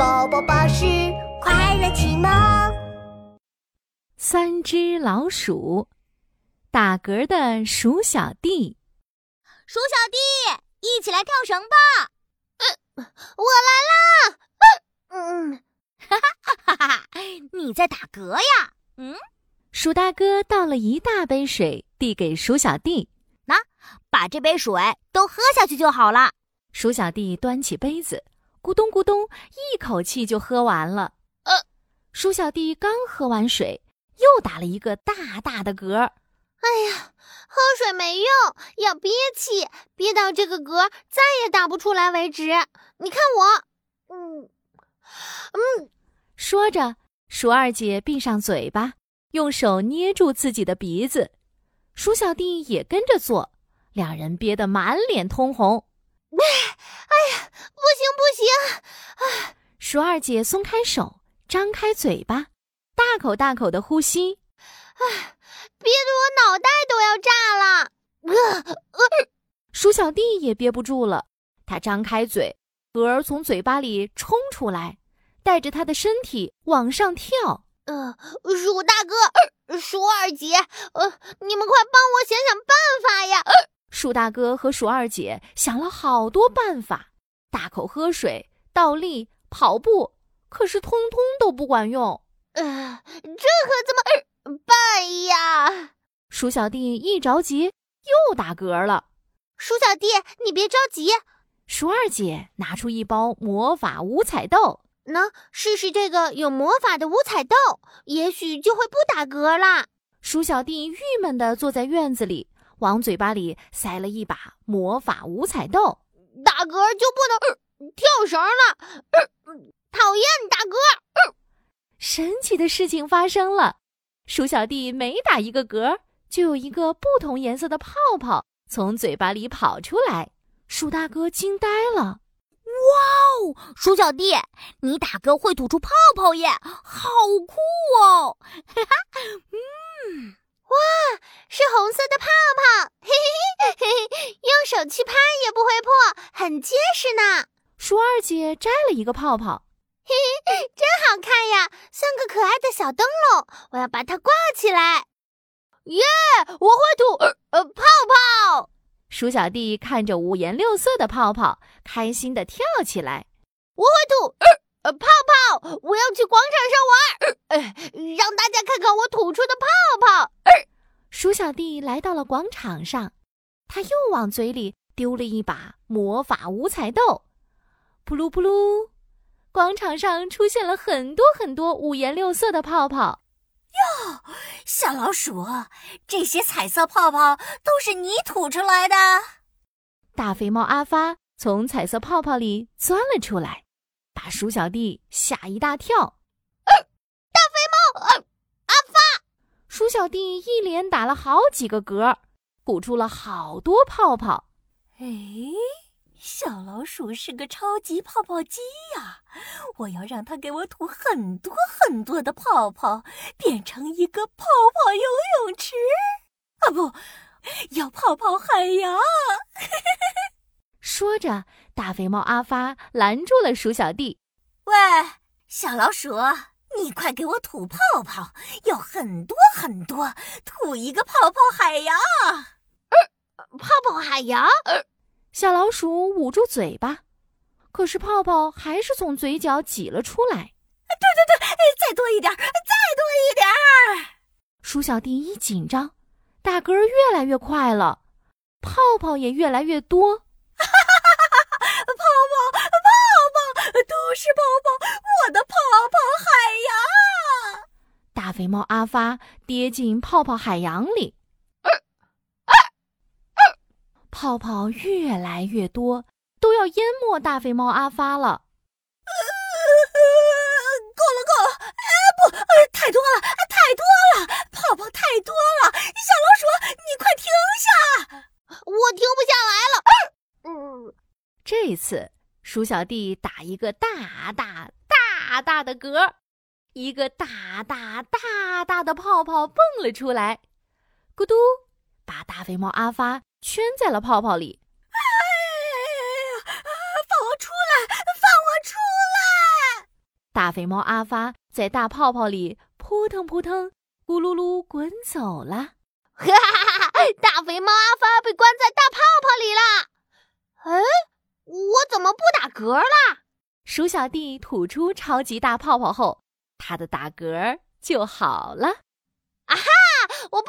宝宝巴士快乐启蒙。三只老鼠，打嗝的鼠小弟。鼠小弟，一起来跳绳吧！嗯，我来啦！嗯，哈哈哈哈哈！你在打嗝呀？嗯。鼠大哥倒了一大杯水，递给鼠小弟：“拿，把这杯水都喝下去就好了。”鼠小弟端起杯子，咕咚咕咚，一口气就喝完了。呃，鼠小弟刚喝完水，又打了一个大大的嗝。哎呀，喝水没用，要憋气，憋到这个嗝再也打不出来为止。你看我，嗯嗯。说着，鼠二姐闭上嘴巴。用手捏住自己的鼻子，鼠小弟也跟着做，两人憋得满脸通红。不行不行！啊，鼠二姐松开手，张开嘴巴，大口大口的呼吸。啊，憋得我脑袋都要炸了！呃呃，鼠小弟也憋不住了，他张开嘴，嗝儿从嘴巴里冲出来，带着他的身体往上跳。呃，鼠大哥，鼠二姐，呃，你们快帮我想想办法呀！鼠大哥和鼠二姐想了好多办法，大口喝水、倒立、跑步，可是通通都不管用。呃，这可怎么办呀？鼠小弟一着急又打嗝了。鼠小弟，你别着急。鼠二姐拿出一包魔法五彩豆。喏，试试这个有魔法的五彩豆，也许就会不打嗝啦。鼠小弟郁闷地坐在院子里，往嘴巴里塞了一把魔法五彩豆。打嗝就不能跳绳了，讨厌打嗝。神奇的事情发生了，鼠小弟每打一个嗝，就有一个不同颜色的泡泡从嘴巴里跑出来。鼠大哥惊呆了。哇哦，鼠小弟，你打嗝会吐出泡泡耶，好酷哦！哈哈，嗯，哇，是红色的泡泡，嘿嘿嘿嘿，用手去拍很结实呢。鼠二姐摘了一个泡泡，嘿嘿，真好看呀，像个可爱的小灯笼，我要把它挂起来。耶，我会吐呃呃泡泡。鼠小弟看着五颜六色的泡泡，开心的跳起来。我会吐，呃呃，泡泡！我要去广场上玩，呃，让大家看看我吐出的泡泡。鼠小弟来到了广场上，他又往嘴里丢了一把魔法五彩豆，噗噜噗噜，广场上出现了很多很多五颜六色的泡泡。哟，小老鼠，这些彩色泡泡都是你吐出来的？大肥猫阿发从彩色泡泡里钻了出来，把鼠小弟吓一大跳。大肥猫，阿发，鼠小弟一连打了好几个嗝，鼓出了好多泡泡。哎。小老鼠是个超级泡泡机呀！我要让它给我吐很多很多的泡泡，变成一个泡泡游泳池啊！不要泡泡海洋。说着，大肥猫阿发拦住了鼠小弟：“喂，小老鼠，你快给我吐泡泡，要很多很多，吐一个泡泡海洋。”泡泡海洋。呃小老鼠捂住嘴巴，可是泡泡还是从嘴角挤了出来。对对对，再多一点，再多一点！鼠小弟一紧张，打嗝越来越快了，泡泡也越来越多。哈哈哈哈哈！泡泡，泡泡，都是泡泡，我的泡泡海洋！大肥猫阿发跌进泡泡海洋里。泡泡越来越多，都要淹没大肥猫阿发了。够了，够了！哎，不，太多了，太多了，泡泡太多了！小老鼠，你快停下！我停不下来了。嗯，这次鼠小弟打一个大大大大的嗝，一个大大大大的泡泡蹦了出来，咕嘟，把大肥猫阿发。圈在了泡泡里。哎呀，放我出来！放我出来！大肥猫阿发在大泡泡里扑腾扑腾、咕噜噜滚走了。哈哈哈！大肥猫阿发被关在大泡泡里了。哎，我怎么不打嗝了？鼠小弟吐出超级大泡泡后，他的打嗝就好了。啊哈！我不